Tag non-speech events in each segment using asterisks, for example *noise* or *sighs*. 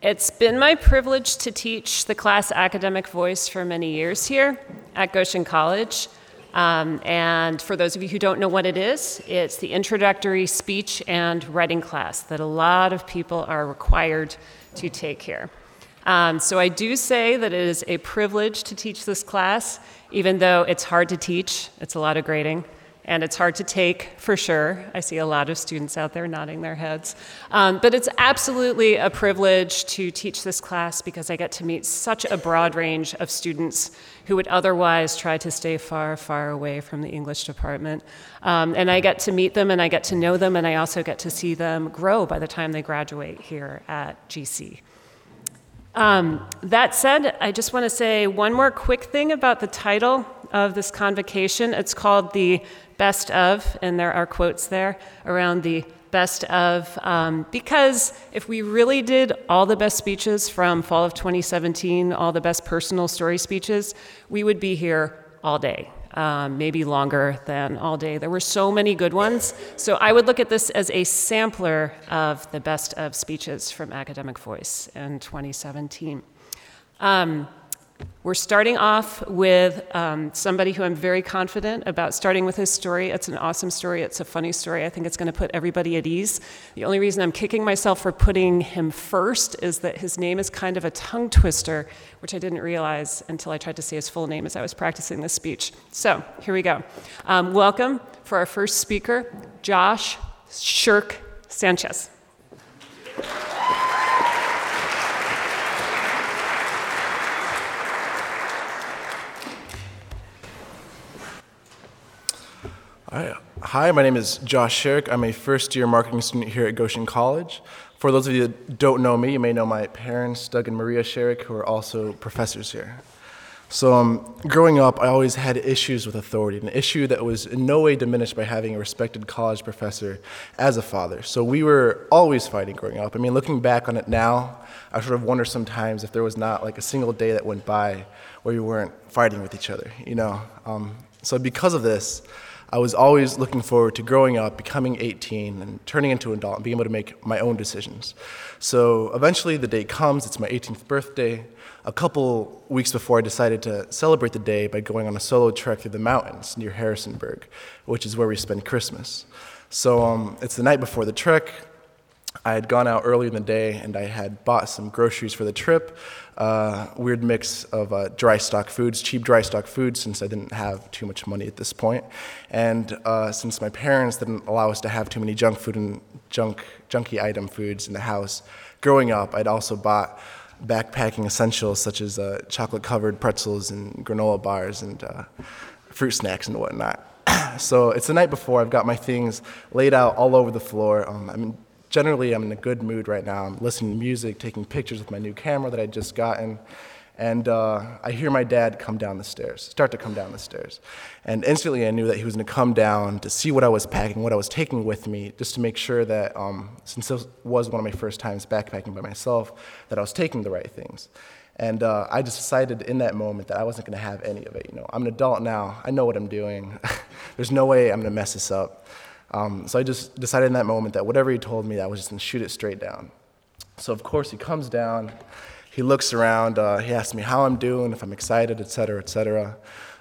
It's been my privilege to teach the class Academic Voice for many years here at Goshen College. Um, and for those of you who don't know what it is, it's the introductory speech and writing class that a lot of people are required to take here. Um, so I do say that it is a privilege to teach this class, even though it's hard to teach, it's a lot of grading and it's hard to take for sure. I see a lot of students out there nodding their heads. Um, but it's absolutely a privilege to teach this class because I get to meet such a broad range of students who would otherwise try to stay far, far away from the English department. Um, and I get to meet them and I get to know them and I also get to see them grow by the time they graduate here at GC. Um, that said, I just want to say one more quick thing about the title of this convocation. It's called the best of, and there are quotes there around the best of, um, because if we really did all the best speeches from fall of 2017, all the best personal story speeches, we would be here all day. Um, maybe longer than all day. There were so many good ones. So I would look at this as a sampler of the best of speeches from Academic Voice in 2017. Um, we're starting off with um, somebody who I'm very confident about starting with his story. It's an awesome story, it's a funny story. I think it's going to put everybody at ease. The only reason I'm kicking myself for putting him first is that his name is kind of a tongue twister, which I didn't realize until I tried to say his full name as I was practicing this speech. So here we go. Um, welcome for our first speaker, Josh Shirk Sanchez. Hi, my name is Josh Sherrick. I'm a first year marketing student here at Goshen College. For those of you that don't know me, you may know my parents, Doug and Maria Sherrick, who are also professors here. So, um, growing up, I always had issues with authority, an issue that was in no way diminished by having a respected college professor as a father. So, we were always fighting growing up. I mean, looking back on it now, I sort of wonder sometimes if there was not like a single day that went by where we weren't fighting with each other, you know? Um, so, because of this, I was always looking forward to growing up, becoming 18, and turning into an adult and being able to make my own decisions. So eventually the day comes, it's my 18th birthday. A couple weeks before, I decided to celebrate the day by going on a solo trek through the mountains near Harrisonburg, which is where we spend Christmas. So um, it's the night before the trek. I had gone out early in the day and I had bought some groceries for the trip. Uh, weird mix of uh, dry stock foods, cheap dry stock foods, since I didn't have too much money at this point. And uh, since my parents didn't allow us to have too many junk food and junk, junky item foods in the house, growing up, I'd also bought backpacking essentials such as uh, chocolate covered pretzels and granola bars and uh, fruit snacks and whatnot. *clears throat* so it's the night before, I've got my things laid out all over the floor. Um, I'm generally I'm in a good mood right now. I'm listening to music, taking pictures with my new camera that I just gotten. And uh, I hear my dad come down the stairs, start to come down the stairs. And instantly I knew that he was going to come down to see what I was packing, what I was taking with me, just to make sure that, um, since this was one of my first times backpacking by myself, that I was taking the right things. And uh, I just decided in that moment that I wasn't going to have any of it. You know, I'm an adult now. I know what I'm doing. *laughs* There's no way I'm going to mess this up. Um, so I just decided in that moment that whatever he told me, I was just going to shoot it straight down. So of course he comes down, he looks around, uh, he asks me how I'm doing, if I'm excited, et cetera, et cetera.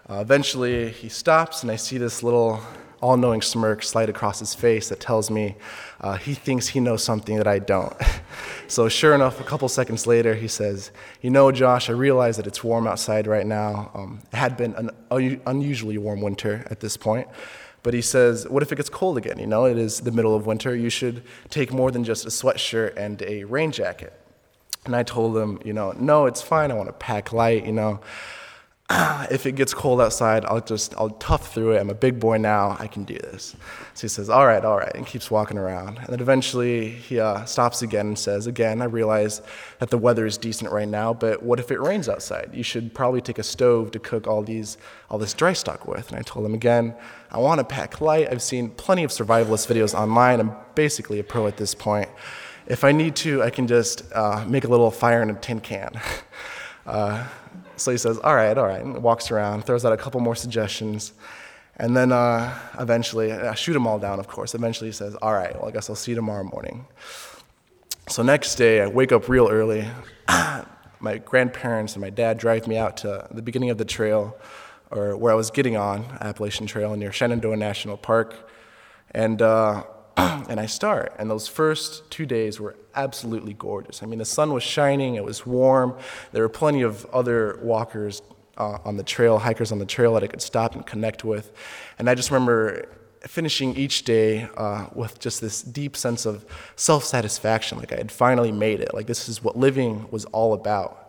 Uh, eventually he stops, and I see this little all-knowing smirk slide across his face that tells me uh, he thinks he knows something that I don't. *laughs* so sure enough, a couple seconds later, he says, "You know, Josh, I realize that it's warm outside right now. Um, it had been an unusually warm winter at this point." But he says, what if it gets cold again? You know, it is the middle of winter. You should take more than just a sweatshirt and a rain jacket. And I told him, you know, no, it's fine. I want to pack light, you know. *sighs* if it gets cold outside, I'll just, I'll tough through it. I'm a big boy now. I can do this. So he says, all right, all right, and keeps walking around. And then eventually he uh, stops again and says, again, I realize that the weather is decent right now, but what if it rains outside? You should probably take a stove to cook all these, all this dry stock with. And I told him again, I want to pack light. I've seen plenty of survivalist videos online. I'm basically a pro at this point. If I need to, I can just uh, make a little fire in a tin can. *laughs* uh, so he says, all right, all right, and walks around, throws out a couple more suggestions. And then uh, eventually, I shoot them all down, of course. Eventually, he says, all right, well, I guess I'll see you tomorrow morning. So next day, I wake up real early. *clears throat* my grandparents and my dad drive me out to the beginning of the trail, or where I was getting on Appalachian Trail near Shenandoah National Park, and uh, *clears throat* and I start. And those first two days were absolutely gorgeous. I mean, the sun was shining, it was warm. There were plenty of other walkers uh, on the trail, hikers on the trail that I could stop and connect with. And I just remember finishing each day uh, with just this deep sense of self satisfaction, like I had finally made it. Like this is what living was all about.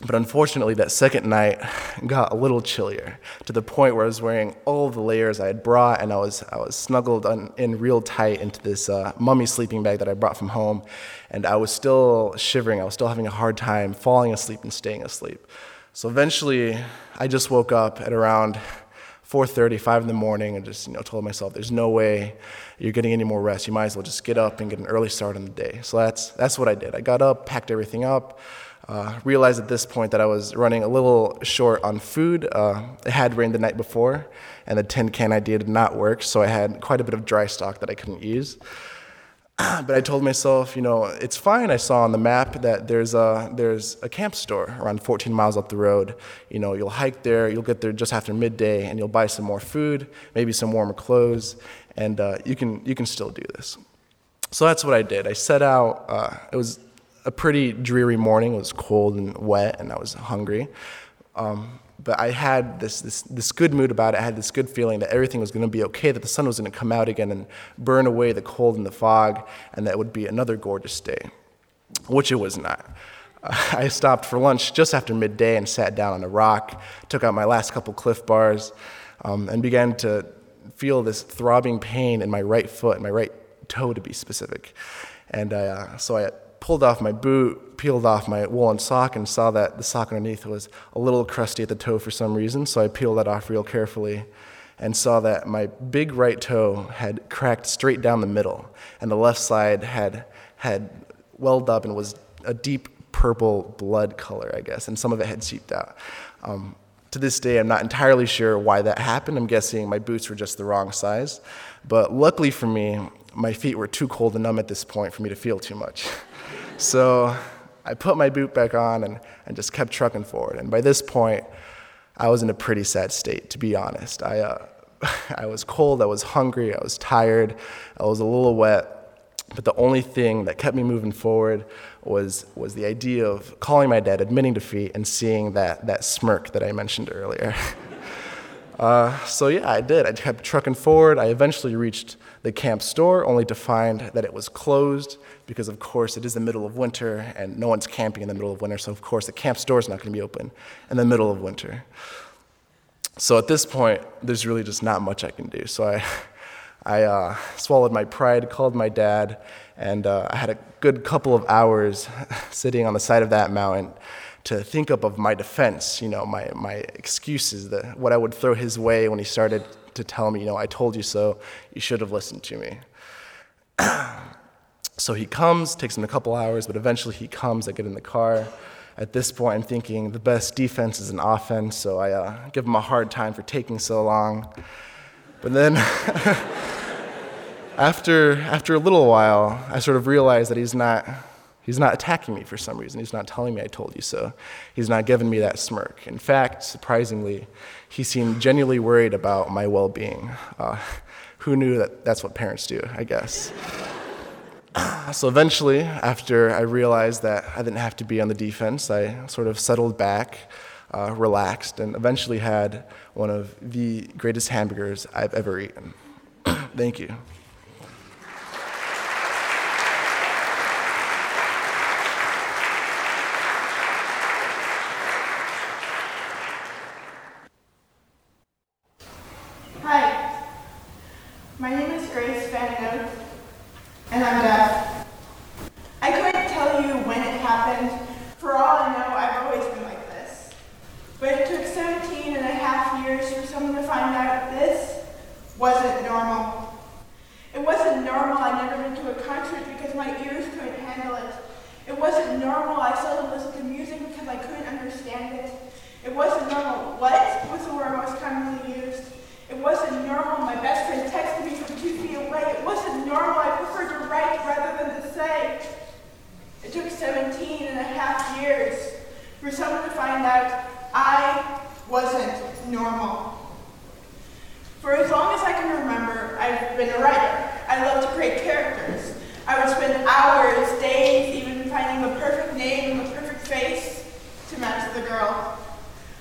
But unfortunately, that second night got a little chillier to the point where I was wearing all the layers I had brought, and I was, I was snuggled on, in real tight into this uh, mummy sleeping bag that I brought from home. And I was still shivering. I was still having a hard time falling asleep and staying asleep. So eventually, I just woke up at around 4:30, 5 in the morning, and just you know told myself, "There's no way you're getting any more rest. You might as well just get up and get an early start on the day." So that's that's what I did. I got up, packed everything up. Uh, realized at this point that I was running a little short on food. Uh, it had rained the night before, and the tin can idea did not work, so I had quite a bit of dry stock that I couldn't use. *clears throat* but I told myself, you know, it's fine. I saw on the map that there's a, there's a camp store around 14 miles up the road. You know, you'll hike there, you'll get there just after midday, and you'll buy some more food, maybe some warmer clothes, and uh, you, can, you can still do this. So that's what I did. I set out, uh, it was a pretty dreary morning. It was cold and wet, and I was hungry. Um, but I had this, this, this good mood about it. I had this good feeling that everything was going to be okay, that the sun was going to come out again and burn away the cold and the fog, and that would be another gorgeous day, which it was not. *laughs* I stopped for lunch just after midday and sat down on a rock, took out my last couple Clif bars, um, and began to feel this throbbing pain in my right foot, my right toe to be specific. And uh, so I pulled off my boot, peeled off my woolen sock, and saw that the sock underneath was a little crusty at the toe for some reason. So I peeled that off real carefully and saw that my big right toe had cracked straight down the middle, and the left side had, had welled up and was a deep purple blood color, I guess, and some of it had seeped out. Um, to this day, I'm not entirely sure why that happened. I'm guessing my boots were just the wrong size. But luckily for me, my feet were too cold and numb at this point for me to feel too much. *laughs* So I put my boot back on and, and just kept trucking forward. And by this point, I was in a pretty sad state, to be honest. I, uh, *laughs* I was cold, I was hungry, I was tired, I was a little wet. But the only thing that kept me moving forward was, was the idea of calling my dad, admitting defeat, and seeing that, that smirk that I mentioned earlier. *laughs* uh, so, yeah, I did. I kept trucking forward. I eventually reached the camp store, only to find that it was closed because, of course, it is the middle of winter and no one's camping in the middle of winter. So, of course, the camp store is not going to be open in the middle of winter. So, at this point, there's really just not much I can do. So, I, *laughs* I uh, swallowed my pride, called my dad, and uh, I had a good couple of hours *laughs* sitting on the side of that mountain to think up of my defense, you know, my, my excuses, the, what I would throw his way when he started to tell me, you know, I told you so, you should have listened to me. *clears throat* So he comes, takes him a couple hours, but eventually he comes. I get in the car. At this point, I'm thinking the best defense is an offense, so I uh, give him a hard time for taking so long. But then, *laughs* after, after a little while, I sort of realize that he's not, he's not attacking me for some reason. He's not telling me I told you so. He's not giving me that smirk. In fact, surprisingly, he seemed genuinely worried about my well being. Uh, who knew that that's what parents do, I guess. *coughs* so eventually, after I realized that I didn't have to be on the defense, I sort of settled back, uh, relaxed, and eventually had one of the greatest hamburgers I've ever eaten. *coughs* Thank you. normal. My best friend texted me from two feet away. It wasn't normal. I preferred to write rather than to say. took 17 and a half years for someone to find out I wasn't normal. For as long as I can remember, I've been a writer. I love to create characters. I would spend hours, days, even finding the perfect name and the perfect face to match the girl.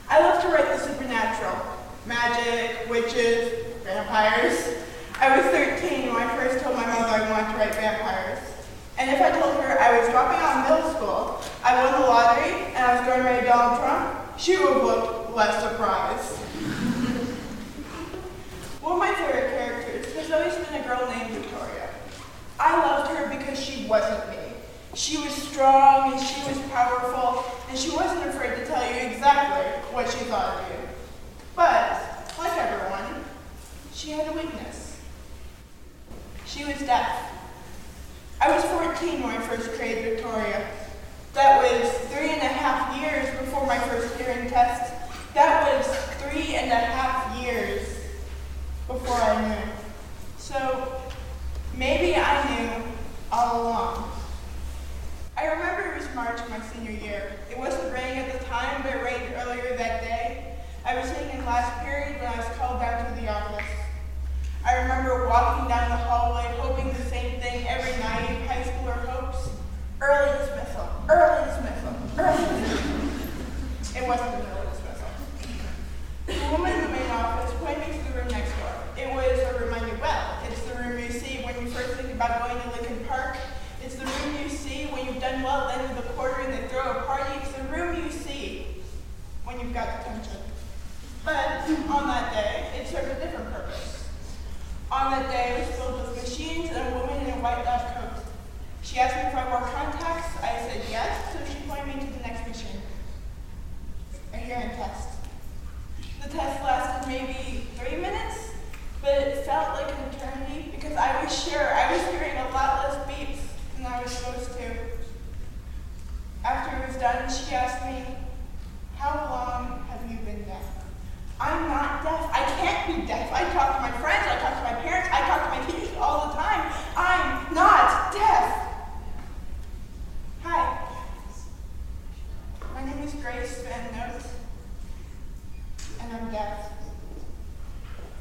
I love to write the supernatural. Magic, witches, vampires. I was 13 when I first told my mother I wanted to write vampires. And if I told her I was dropping out of middle school, I won the lottery, and I was going to marry Donald Trump, she would have looked less surprised. *laughs* One of my favorite characters has always been a girl named Victoria. I loved her because she wasn't me. She was strong and she was powerful, and she wasn't afraid to tell you exactly what she thought of you. But, like everyone, she had a weakness. She was deaf. I was 14 when I first created Victoria. That was three and a half years before my first hearing test. That was three and a half years before I knew. So maybe I knew all along. I remember it was March my senior year. It wasn't raining at the time, but it rained earlier that day. I was sitting in last period when I was called down to the office. I remember walking down the hallway hoping the same thing every naive high schooler hopes. Early dismissal, early dismissal, early dismissal. It wasn't early dismissal. The woman in the main office pointed me to the room next door. It was a room I knew well. It's the room you see when you first think about going to Lincoln Park. It's the room you see when you've done well at the end of the quarter and they throw a party. It's the room you see when you've got detention. But on that day, it served a different purpose. On that day, it was filled with machines and a woman in a white lab coat. She asked me if I wore contacts. I said yes, so she pointed me to the next machine. A hearing test. The test lasted maybe three minutes, but it felt like an eternity because I was sure I was hearing a lot less beeps than I was supposed to. After it was done, she asked me, How long have you been deaf? I'm not deaf. I can't be deaf. I talk to my friends, I talk to my parents, I talk to my teachers all the time. I'm not deaf. Hi. My name is Grace Van Note, and I'm deaf.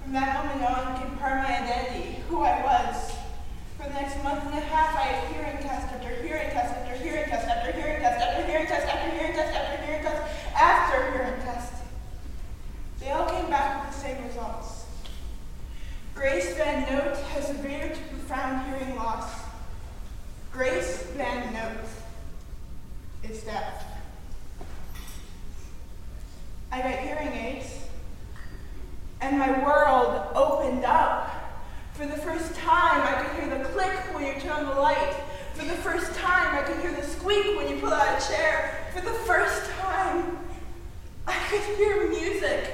From that moment on, it became part of my identity, who I was. For the next month and a half, I had hearing test after hearing test after hearing test after hearing test after hearing test after hearing test after hearing test after hearing test. They all came back with the same results. Grace Van Note has severe to profound hearing loss. Grace Van Note is deaf. I got hearing aids, and my world opened up. For the first time, I could hear the click when you turn on the light. For the first time, I could hear the squeak when you pull out a chair. For the first time, I could hear music.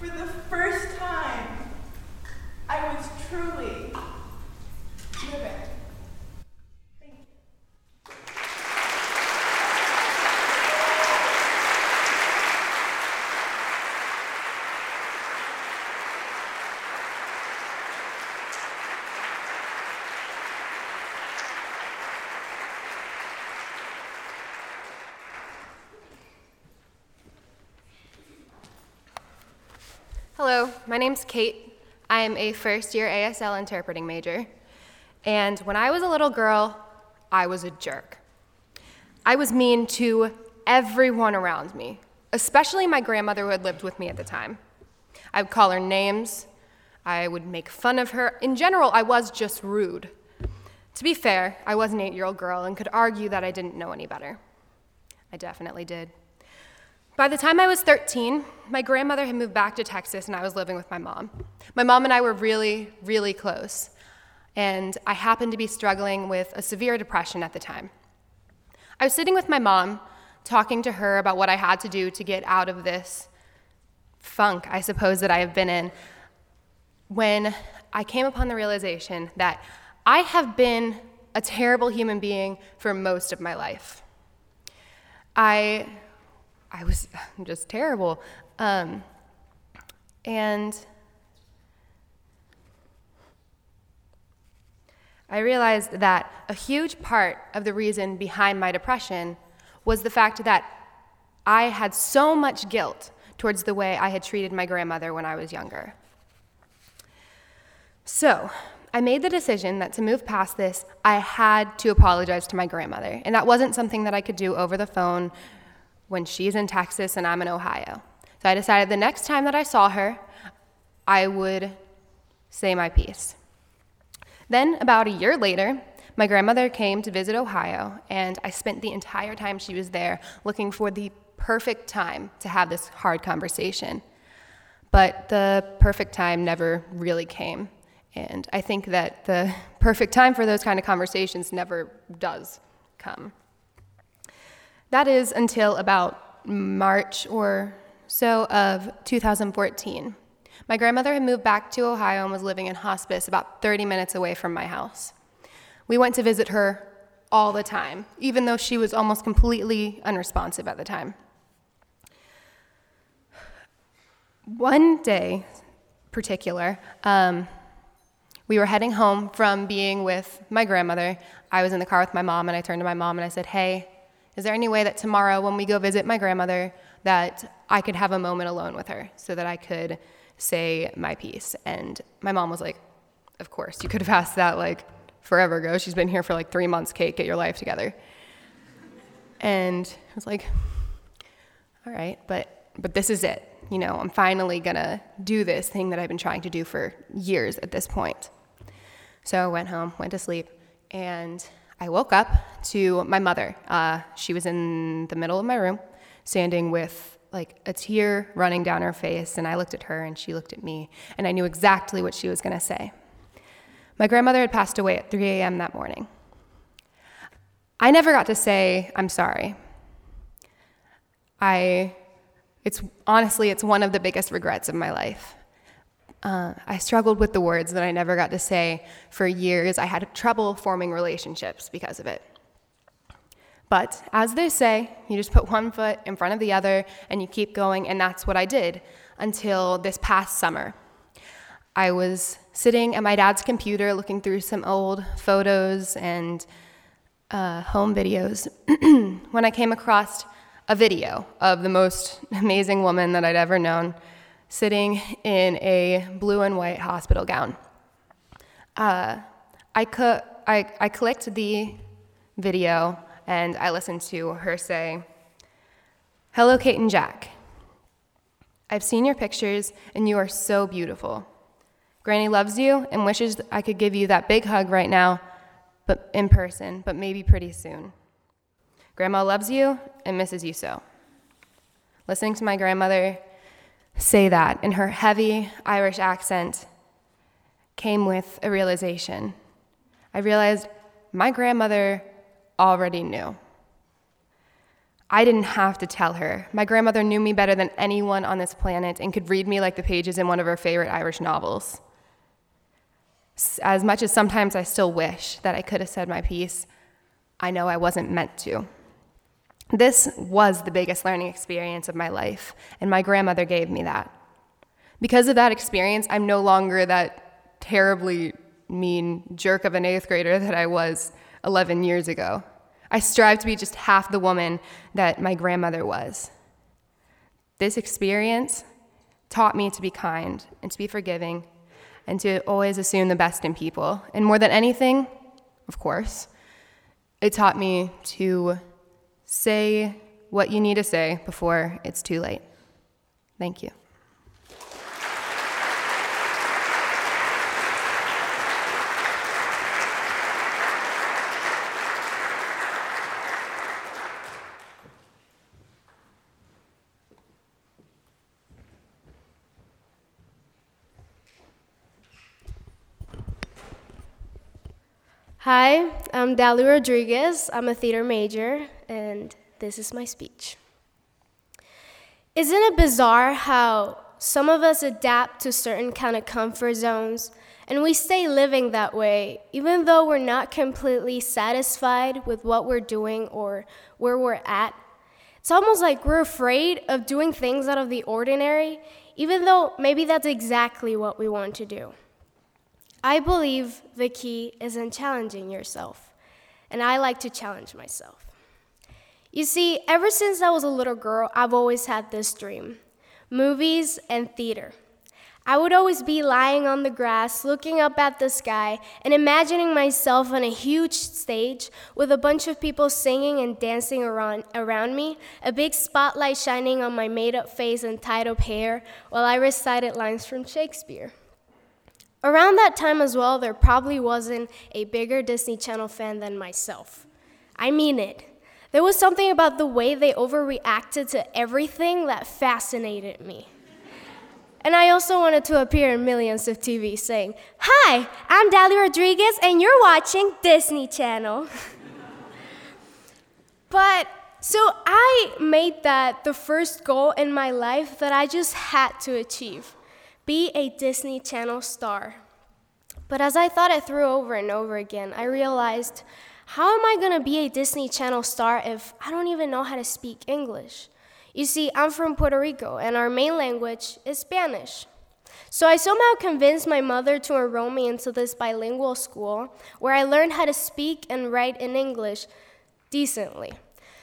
For the first time, I was truly living. Thank you. Hello, my name's Kate. I am a first year ASL interpreting major. And when I was a little girl, I was a jerk. I was mean to everyone around me, especially my grandmother who had lived with me at the time. I would call her names, I would make fun of her. In general, I was just rude. To be fair, I was an eight year old girl and could argue that I didn't know any better. I definitely did. By the time I was 13, my grandmother had moved back to Texas and I was living with my mom. My mom and I were really, really close, and I happened to be struggling with a severe depression at the time. I was sitting with my mom, talking to her about what I had to do to get out of this funk, I suppose, that I have been in, when I came upon the realization that I have been a terrible human being for most of my life. I I was *laughs* just terrible. Um, and I realized that a huge part of the reason behind my depression was the fact that I had so much guilt towards the way I had treated my grandmother when I was younger. So, I made the decision that to move past this, I had to apologize to my grandmother. And that wasn't something that I could do over the phone when she's in Texas and I'm in Ohio. So I decided the next time that I saw her, I would say my piece. Then, about a year later, my grandmother came to visit Ohio, and I spent the entire time she was there looking for the perfect time to have this hard conversation. But the perfect time never really came. And I think that the *laughs* perfect time for those kind of conversations never does come. That is until about March or so of 2014. My grandmother had moved back to Ohio and was living in hospice about 30 minutes away from my house. We went to visit her all the time, even though she was almost completely unresponsive at the time. One day, particular, um, we were heading home from being with my grandmother. I was in the car with my mom, and I turned to my mom and I said, Hey, is there any way that tomorrow, when we go visit my grandmother, that I could have a moment alone with her so that I could say my piece? And my mom was like, Of course, you could have asked that like forever ago. She's been here for like three months, Kate, get your life together. And I was like, All right, but, but this is it. You know, I'm finally gonna do this thing that I've been trying to do for years at this point. So I went home, went to sleep, and I woke up to my mother. Uh, she was in the middle of my room, standing with like a tear running down her face, and I looked at her and she looked at me, and I knew exactly what she was going to say. My grandmother had passed away at 3 a.m. that morning. I never got to say, I'm sorry. I, it's honestly, it's one of the biggest regrets of my life. Uh, I struggled with the words that I never got to say for years. I had trouble forming relationships because of it. But as they say, you just put one foot in front of the other and you keep going, and that's what I did until this past summer. I was sitting at my dad's computer looking through some old photos and uh, home videos *clears throat* when I came across a video of the most *laughs* amazing woman that I'd ever known sitting in a blue and white hospital gown. Uh, I, cu- I, I clicked the video and I listened to her say, Hello, Kate and Jack. I've seen your pictures and you are so beautiful. Granny loves you and wishes I could give you that big hug right now, but in person, but maybe pretty soon. Grandma loves you and misses you so. Listening to my grandmother say that in her heavy Irish accent came with a realization. I realized my grandmother already knew. I didn't have to tell her. My grandmother knew me better than anyone on this planet and could read me like the pages in one of her favorite Irish novels. As much as sometimes I still wish that I could have said my piece, I know I wasn't meant to. This was the biggest learning experience of my life, and my grandmother gave me that. Because of that experience, I'm no longer that terribly mean jerk of an eighth grader that I was 11 years ago. I strive to be just half the woman that my grandmother was. This experience taught me to be kind and to be forgiving and to always assume the best in people. And more than anything, of course, it taught me to Say what you need to say before it's too late. Thank you. Hi, I'm Dali Rodriguez. I'm a theater major, this is my speech. Isn't it bizarre how some of us adapt to certain kind of comfort zones and we stay living that way even though we're not completely satisfied with what we're doing or where we're at? It's almost like we're afraid of doing things out of the ordinary, even though maybe that's exactly what we want to do. I believe the key is in challenging yourself, and I like to challenge myself. You see, ever since I was a little girl, I've always had this dream movies and theater. I would always be lying on the grass, looking up at the sky, and imagining myself on a huge stage with a bunch of people singing and dancing around, around me, a big spotlight shining on my made up face and tied up hair while I recited lines from Shakespeare. Around that time as well, there probably wasn't a bigger Disney Channel fan than myself. I mean it. There was something about the way they overreacted to everything that fascinated me. And I also wanted to appear in millions of TV saying, Hi, I'm Dali Rodriguez, and you're watching Disney Channel. *laughs* but so I made that the first goal in my life that I just had to achieve be a Disney Channel star. But as I thought it through over and over again, I realized how am I going to be a Disney Channel star if I don't even know how to speak English? You see, I'm from Puerto Rico, and our main language is Spanish. So I somehow convinced my mother to enroll me into this bilingual school where I learned how to speak and write in English decently.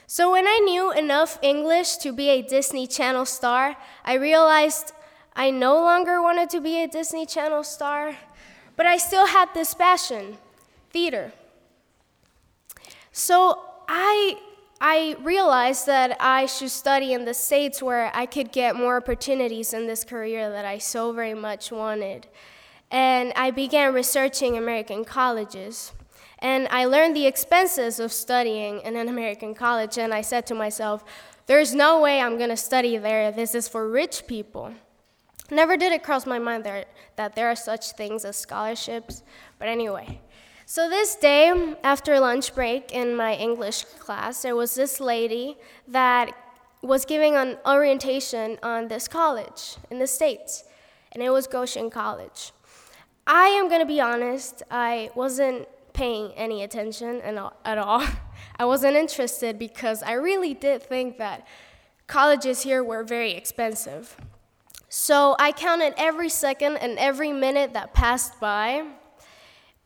So when I knew enough English to be a Disney Channel star, I realized I no longer wanted to be a Disney Channel star, but I still had this passion theater. So I I realized that I should study in the States where I could get more opportunities in this career that I so very much wanted. And I began researching American colleges. And I learned the expenses of studying in an American college, and I said to myself, there's no way I'm gonna study there. This is for rich people. Never did it cross my mind that there are such things as scholarships, but anyway. So, this day after lunch break in my English class, there was this lady that was giving an orientation on this college in the States, and it was Goshen College. I am going to be honest, I wasn't paying any attention at all. *laughs* I wasn't interested because I really did think that colleges here were very expensive. So I counted every second and every minute that passed by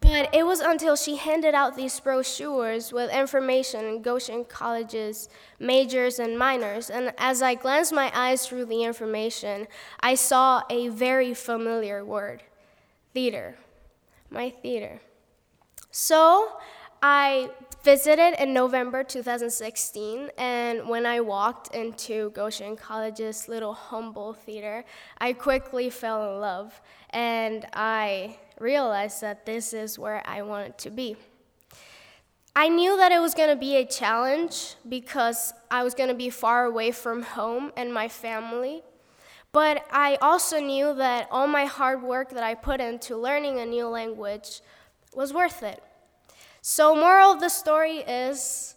but it was until she handed out these brochures with information in Goshen College's majors and minors, and as I glanced my eyes through the information, I saw a very familiar word theater. My theater. So I visited in November 2016, and when I walked into Goshen College's little humble theater, I quickly fell in love, and I realized that this is where I wanted to be. I knew that it was going to be a challenge because I was going to be far away from home and my family. But I also knew that all my hard work that I put into learning a new language was worth it. So, moral of the story is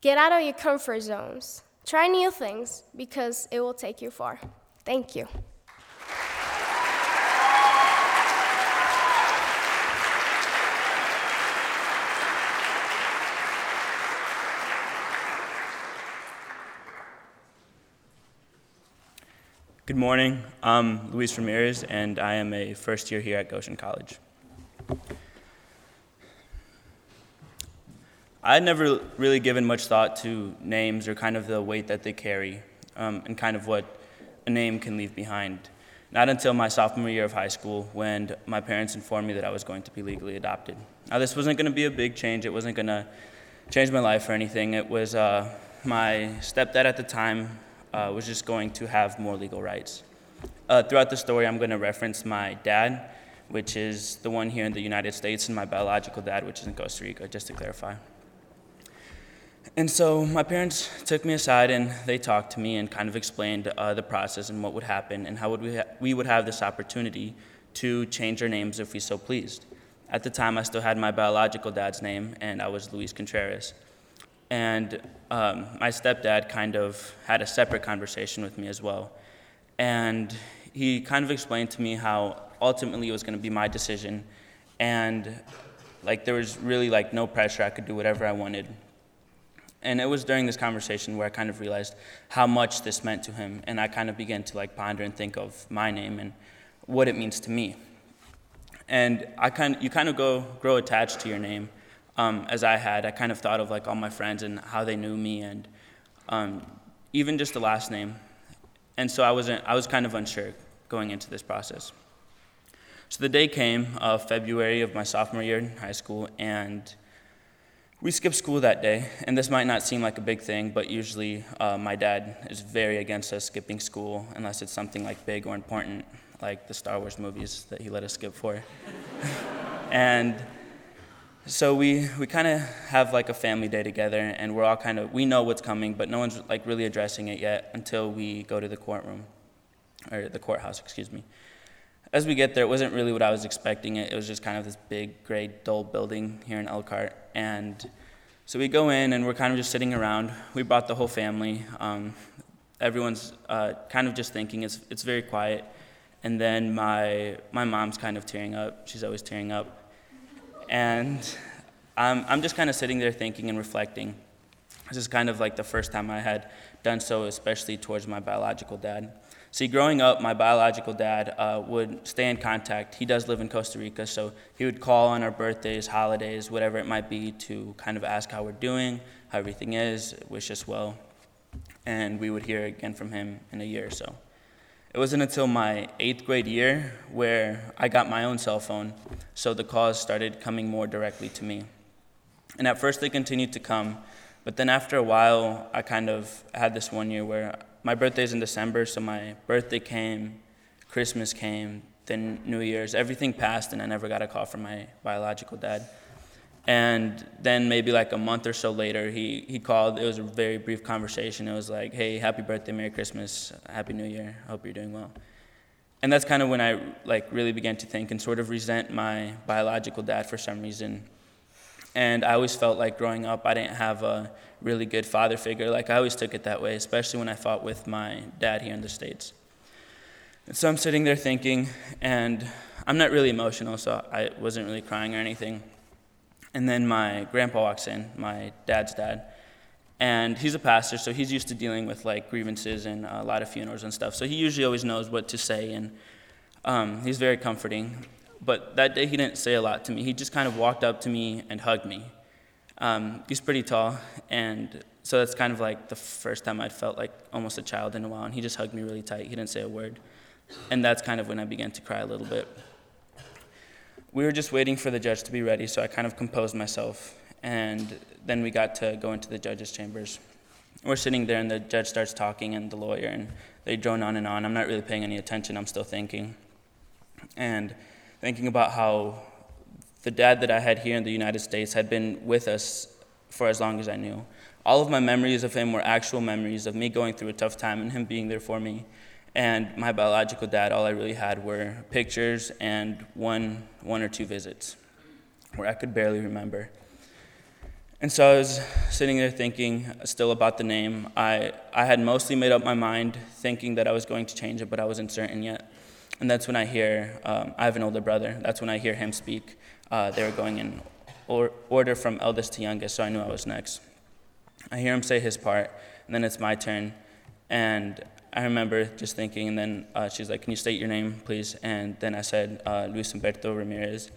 get out of your comfort zones. Try new things because it will take you far. Thank you. Good morning. I'm Luis Ramirez, and I am a first year here at Goshen College. I had never really given much thought to names or kind of the weight that they carry um, and kind of what a name can leave behind. Not until my sophomore year of high school when my parents informed me that I was going to be legally adopted. Now, this wasn't going to be a big change, it wasn't going to change my life or anything. It was uh, my stepdad at the time uh, was just going to have more legal rights. Uh, throughout the story, I'm going to reference my dad, which is the one here in the United States, and my biological dad, which is in Costa Rica, just to clarify. And so my parents took me aside and they talked to me and kind of explained uh, the process and what would happen and how would we, ha- we would have this opportunity to change our names if we so pleased. At the time, I still had my biological dad's name, and I was Luis Contreras. And um, my stepdad kind of had a separate conversation with me as well. And he kind of explained to me how ultimately it was going to be my decision. And like there was really like no pressure. I could do whatever I wanted. And it was during this conversation where I kind of realized how much this meant to him. And I kind of began to like ponder and think of my name and what it means to me. And I kind you kind of go grow attached to your name, um, as I had. I kind of thought of like all my friends and how they knew me, and um, even just the last name. And so I wasn't. I was kind of unsure going into this process. So the day came, uh, February of my sophomore year in high school, and we skipped school that day. And this might not seem like a big thing, but usually uh, my dad is very against us skipping school unless it's something like big or important, like the Star Wars movies that he let us skip for. *laughs* and so we, we kind of have like a family day together, and we're all kind of, we know what's coming, but no one's like really addressing it yet until we go to the courtroom, or the courthouse, excuse me as we get there, it wasn't really what I was expecting. It, it was just kind of this big, gray, dull building here in Elkhart. And so we go in and we're kind of just sitting around. We brought the whole family. Um, everyone's uh, kind of just thinking. It's, it's very quiet. And then my, my mom's kind of tearing up. She's always tearing up. And I'm, I'm just kind of sitting there thinking and reflecting. This is kind of like the first time I had done so, especially towards my biological dad. See, growing up, my biological dad uh, would stay in contact. He does live in Costa Rica, so he would call on our birthdays, holidays, whatever it might be, to kind of ask how we're doing, how everything is, wish us well. And we would hear again from him in a year or so. It wasn't until my eighth grade year where I got my own cell phone, so the calls started coming more directly to me. And at first, they continued to come, but then after a while, I kind of had this one year where my birthday's in December, so my birthday came, Christmas came, then New Year's. Everything passed, and I never got a call from my biological dad. And then maybe like a month or so later, he, he called. It was a very brief conversation. It was like, hey, happy birthday, Merry Christmas, Happy New Year, hope you're doing well. And that's kind of when I like really began to think and sort of resent my biological dad for some reason. And I always felt like growing up, I didn't have a really good father figure. Like I always took it that way, especially when I fought with my dad here in the States. And so I'm sitting there thinking, and I'm not really emotional, so I wasn't really crying or anything. And then my grandpa walks in, my dad's dad, and he's a pastor, so he's used to dealing with like grievances and a lot of funerals and stuff. So he usually always knows what to say, and um, he's very comforting. But that day he didn't say a lot to me. He just kind of walked up to me and hugged me. Um, he's pretty tall, and so that's kind of like the first time I'd felt like almost a child in a while. And he just hugged me really tight. He didn't say a word. And that's kind of when I began to cry a little bit. We were just waiting for the judge to be ready, so I kind of composed myself. And then we got to go into the judge's chambers. We're sitting there, and the judge starts talking, and the lawyer, and they drone on and on. I'm not really paying any attention, I'm still thinking. And thinking about how the dad that I had here in the United States had been with us for as long as I knew. All of my memories of him were actual memories of me going through a tough time and him being there for me. And my biological dad, all I really had were pictures and one, one or two visits where I could barely remember. And so I was sitting there thinking still about the name. I, I had mostly made up my mind thinking that I was going to change it, but I wasn't certain yet. And that's when I hear, um, I have an older brother, that's when I hear him speak. Uh, they were going in or, order from eldest to youngest, so I knew I was next. I hear him say his part, and then it's my turn. And I remember just thinking, and then uh, she's like, Can you state your name, please? And then I said, uh, Luis Humberto Ramirez.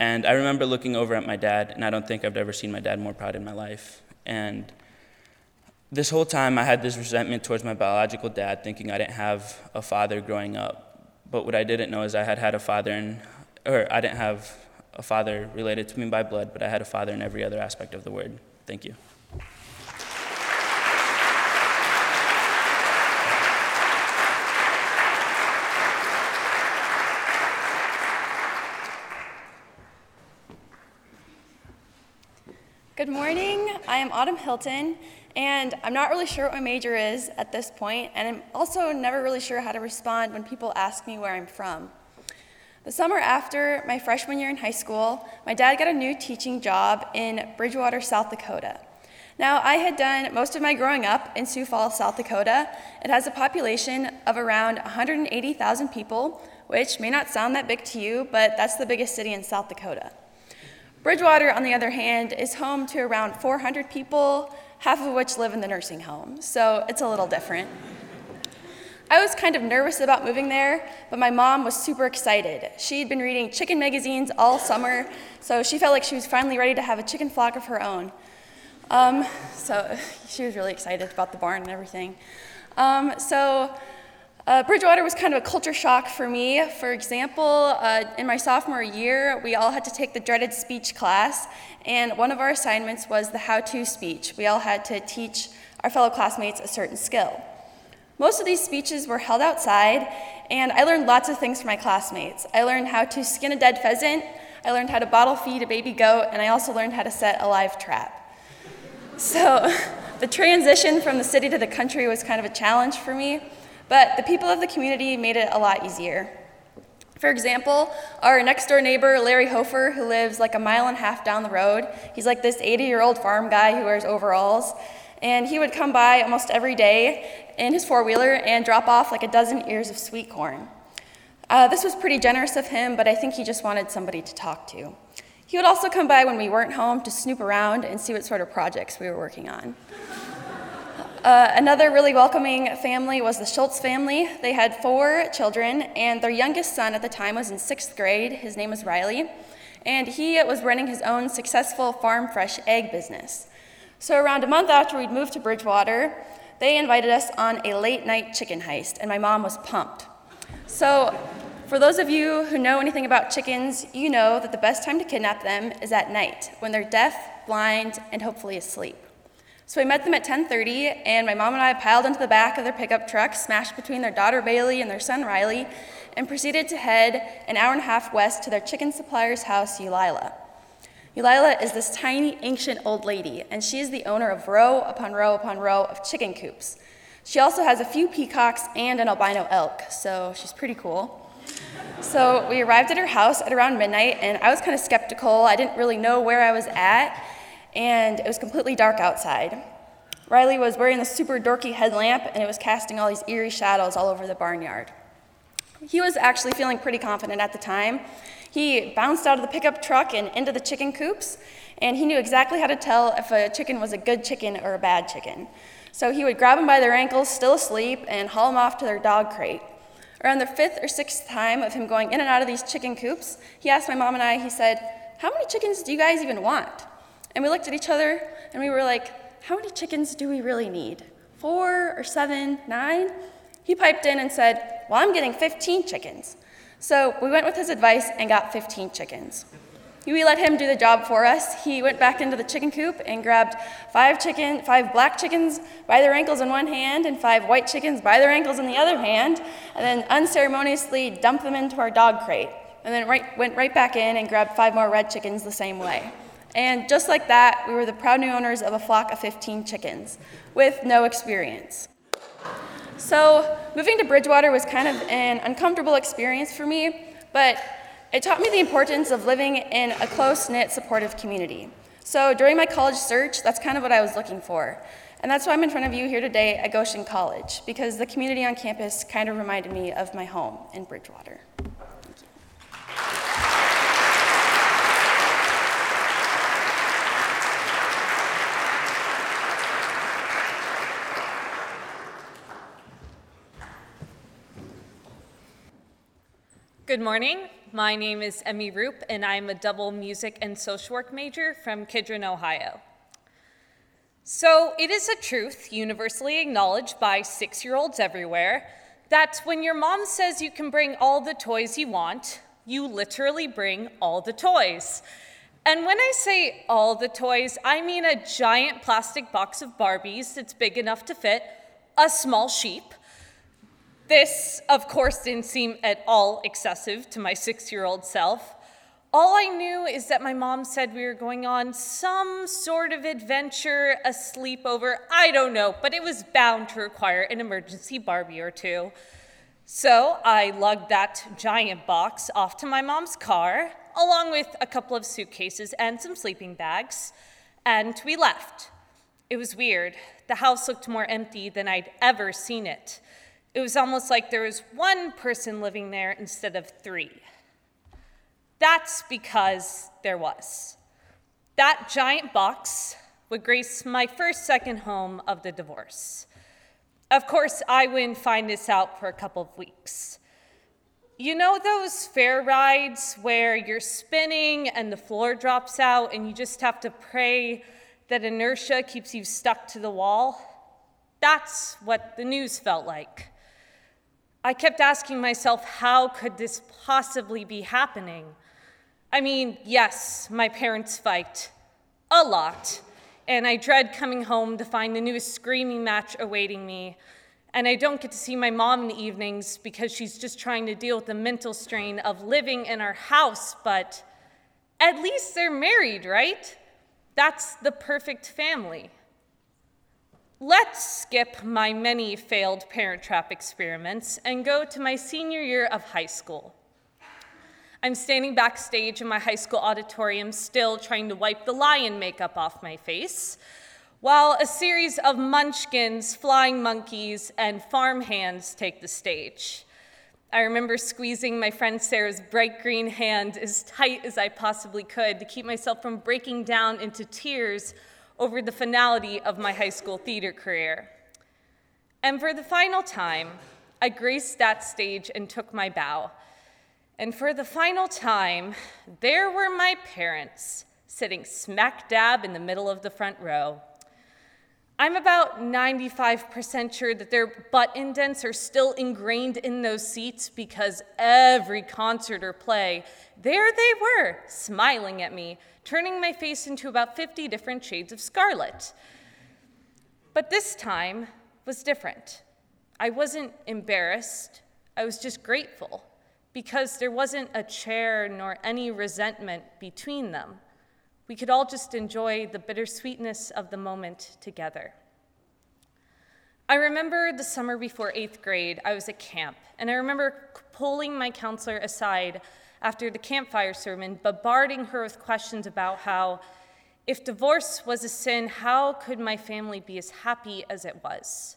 And I remember looking over at my dad, and I don't think I've ever seen my dad more proud in my life. And this whole time, I had this resentment towards my biological dad, thinking I didn't have a father growing up. But what I didn't know is I had had a father, in, or I didn't have a father related to me by blood, but I had a father in every other aspect of the word. Thank you. Good morning. I am Autumn Hilton, and I'm not really sure what my major is at this point, and I'm also never really sure how to respond when people ask me where I'm from. The summer after my freshman year in high school, my dad got a new teaching job in Bridgewater, South Dakota. Now, I had done most of my growing up in Sioux Falls, South Dakota. It has a population of around 180,000 people, which may not sound that big to you, but that's the biggest city in South Dakota. Bridgewater, on the other hand, is home to around 400 people, half of which live in the nursing home, so it's a little different. I was kind of nervous about moving there, but my mom was super excited. She'd been reading chicken magazines all summer, so she felt like she was finally ready to have a chicken flock of her own. Um, so she was really excited about the barn and everything. Um, so uh, Bridgewater was kind of a culture shock for me. For example, uh, in my sophomore year, we all had to take the dreaded speech class, and one of our assignments was the how to speech. We all had to teach our fellow classmates a certain skill. Most of these speeches were held outside, and I learned lots of things from my classmates. I learned how to skin a dead pheasant, I learned how to bottle feed a baby goat, and I also learned how to set a live trap. So, *laughs* the transition from the city to the country was kind of a challenge for me. But the people of the community made it a lot easier. For example, our next door neighbor, Larry Hofer, who lives like a mile and a half down the road, he's like this 80 year old farm guy who wears overalls. And he would come by almost every day in his four wheeler and drop off like a dozen ears of sweet corn. Uh, this was pretty generous of him, but I think he just wanted somebody to talk to. He would also come by when we weren't home to snoop around and see what sort of projects we were working on. Uh, another really welcoming family was the Schultz family. They had four children, and their youngest son at the time was in sixth grade. His name was Riley, and he was running his own successful farm fresh egg business. So, around a month after we'd moved to Bridgewater, they invited us on a late night chicken heist, and my mom was pumped. So, for those of you who know anything about chickens, you know that the best time to kidnap them is at night when they're deaf, blind, and hopefully asleep. So we met them at 10:30, and my mom and I piled into the back of their pickup truck, smashed between their daughter Bailey and their son Riley, and proceeded to head an hour and a half west to their chicken supplier's house, Eulila. Eulila is this tiny, ancient old lady, and she is the owner of row upon row upon row of chicken coops. She also has a few peacocks and an albino elk, so she's pretty cool. So we arrived at her house at around midnight, and I was kind of skeptical. I didn't really know where I was at and it was completely dark outside. Riley was wearing the super dorky headlamp, and it was casting all these eerie shadows all over the barnyard. He was actually feeling pretty confident at the time. He bounced out of the pickup truck and into the chicken coops, and he knew exactly how to tell if a chicken was a good chicken or a bad chicken. So he would grab them by their ankles, still asleep, and haul them off to their dog crate. Around the fifth or sixth time of him going in and out of these chicken coops, he asked my mom and I, he said, How many chickens do you guys even want? And we looked at each other and we were like, how many chickens do we really need? Four or seven, nine? He piped in and said, Well, I'm getting 15 chickens. So we went with his advice and got 15 chickens. We let him do the job for us. He went back into the chicken coop and grabbed five chicken, five black chickens by their ankles in one hand and five white chickens by their ankles in the other hand, and then unceremoniously dumped them into our dog crate. And then right, went right back in and grabbed five more red chickens the same way. And just like that, we were the proud new owners of a flock of 15 chickens with no experience. So, moving to Bridgewater was kind of an uncomfortable experience for me, but it taught me the importance of living in a close knit, supportive community. So, during my college search, that's kind of what I was looking for. And that's why I'm in front of you here today at Goshen College, because the community on campus kind of reminded me of my home in Bridgewater. Good morning. My name is Emmy Roop, and I'm a double music and social work major from Kidron, Ohio. So, it is a truth universally acknowledged by six year olds everywhere that when your mom says you can bring all the toys you want, you literally bring all the toys. And when I say all the toys, I mean a giant plastic box of Barbies that's big enough to fit a small sheep this, of course, didn't seem at all excessive to my six year old self. All I knew is that my mom said we were going on some sort of adventure, a sleepover, I don't know, but it was bound to require an emergency Barbie or two. So I lugged that giant box off to my mom's car, along with a couple of suitcases and some sleeping bags, and we left. It was weird. The house looked more empty than I'd ever seen it. It was almost like there was one person living there instead of three. That's because there was. That giant box would grace my first second home of the divorce. Of course, I wouldn't find this out for a couple of weeks. You know those fair rides where you're spinning and the floor drops out and you just have to pray that inertia keeps you stuck to the wall? That's what the news felt like. I kept asking myself, how could this possibly be happening? I mean, yes, my parents fight a lot, and I dread coming home to find the newest screaming match awaiting me and I don't get to see my mom in the evenings because she's just trying to deal with the mental strain of living in our house, but at least they're married, right? That's the perfect family. Let's skip my many failed parent trap experiments and go to my senior year of high school. I'm standing backstage in my high school auditorium, still trying to wipe the lion makeup off my face while a series of munchkins, flying monkeys, and farm hands take the stage. I remember squeezing my friend Sarah's bright green hand as tight as I possibly could to keep myself from breaking down into tears over the finality of my high school theater career. And for the final time, I graced that stage and took my bow. And for the final time, there were my parents sitting smack dab in the middle of the front row. I'm about 95% sure that their butt indents are still ingrained in those seats because every concert or play, there they were, smiling at me, turning my face into about 50 different shades of scarlet. But this time was different. I wasn't embarrassed, I was just grateful because there wasn't a chair nor any resentment between them. We could all just enjoy the bittersweetness of the moment together. I remember the summer before eighth grade, I was at camp, and I remember pulling my counselor aside after the campfire sermon, bombarding her with questions about how, if divorce was a sin, how could my family be as happy as it was?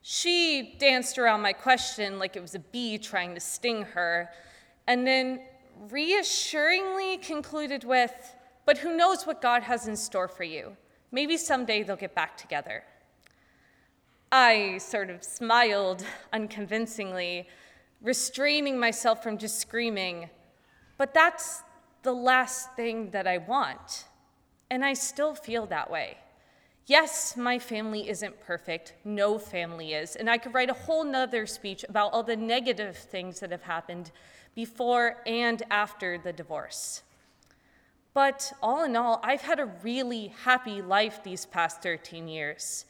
She danced around my question like it was a bee trying to sting her, and then reassuringly concluded with, but who knows what God has in store for you? Maybe someday they'll get back together. I sort of smiled unconvincingly, restraining myself from just screaming, but that's the last thing that I want. And I still feel that way. Yes, my family isn't perfect. No family is. And I could write a whole nother speech about all the negative things that have happened before and after the divorce. But all in all, I've had a really happy life these past 13 years.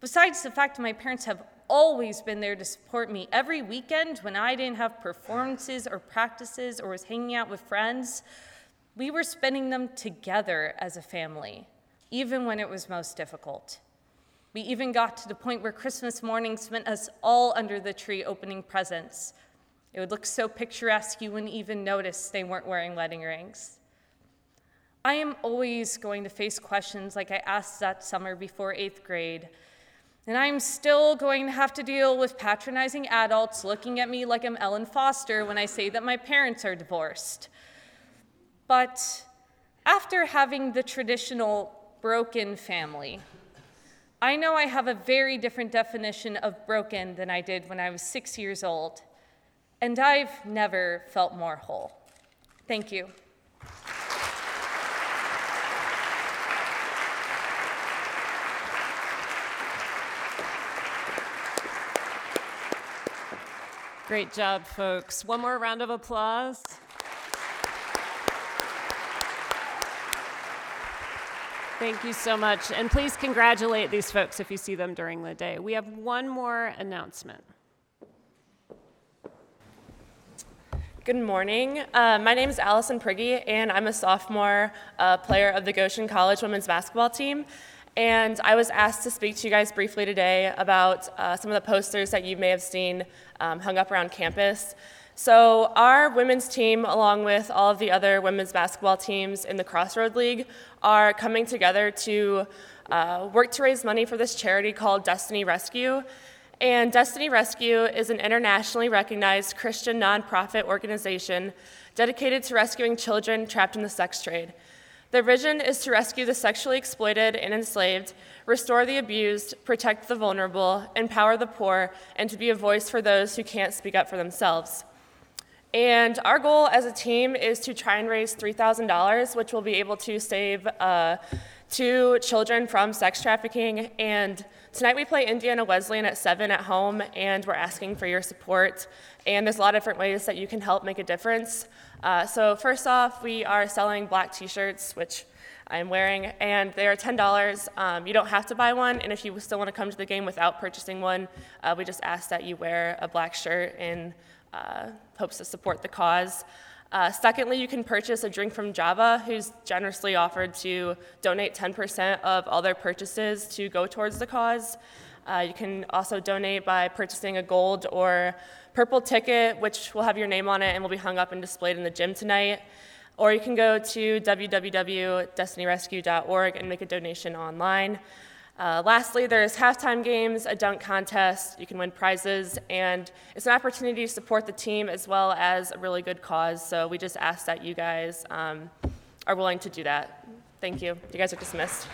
Besides the fact my parents have always been there to support me every weekend when I didn't have performances or practices or was hanging out with friends, we were spending them together as a family, even when it was most difficult. We even got to the point where Christmas mornings meant us all under the tree opening presents. It would look so picturesque you wouldn't even notice they weren't wearing wedding rings. I am always going to face questions like I asked that summer before eighth grade. And I'm still going to have to deal with patronizing adults looking at me like I'm Ellen Foster when I say that my parents are divorced. But after having the traditional broken family, I know I have a very different definition of broken than I did when I was six years old. And I've never felt more whole. Thank you. Great job, folks. One more round of applause. Thank you so much. And please congratulate these folks if you see them during the day. We have one more announcement. Good morning. Uh, my name is Allison Priggy, and I'm a sophomore uh, player of the Goshen College women's basketball team. And I was asked to speak to you guys briefly today about uh, some of the posters that you may have seen um, hung up around campus. So, our women's team, along with all of the other women's basketball teams in the Crossroad League, are coming together to uh, work to raise money for this charity called Destiny Rescue. And Destiny Rescue is an internationally recognized Christian nonprofit organization dedicated to rescuing children trapped in the sex trade. Their vision is to rescue the sexually exploited and enslaved, restore the abused, protect the vulnerable, empower the poor, and to be a voice for those who can't speak up for themselves. And our goal as a team is to try and raise $3,000, which will be able to save uh, two children from sex trafficking. And tonight we play Indiana Wesleyan at 7 at home, and we're asking for your support. And there's a lot of different ways that you can help make a difference. Uh, so, first off, we are selling black t shirts, which I'm wearing, and they are $10. Um, you don't have to buy one, and if you still want to come to the game without purchasing one, uh, we just ask that you wear a black shirt in uh, hopes to support the cause. Uh, secondly, you can purchase a drink from Java, who's generously offered to donate 10% of all their purchases to go towards the cause. Uh, you can also donate by purchasing a gold or purple ticket, which will have your name on it and will be hung up and displayed in the gym tonight. Or you can go to www.destinyrescue.org and make a donation online. Uh, lastly, there's halftime games, a dunk contest. You can win prizes, and it's an opportunity to support the team as well as a really good cause. So we just ask that you guys um, are willing to do that. Thank you. You guys are dismissed.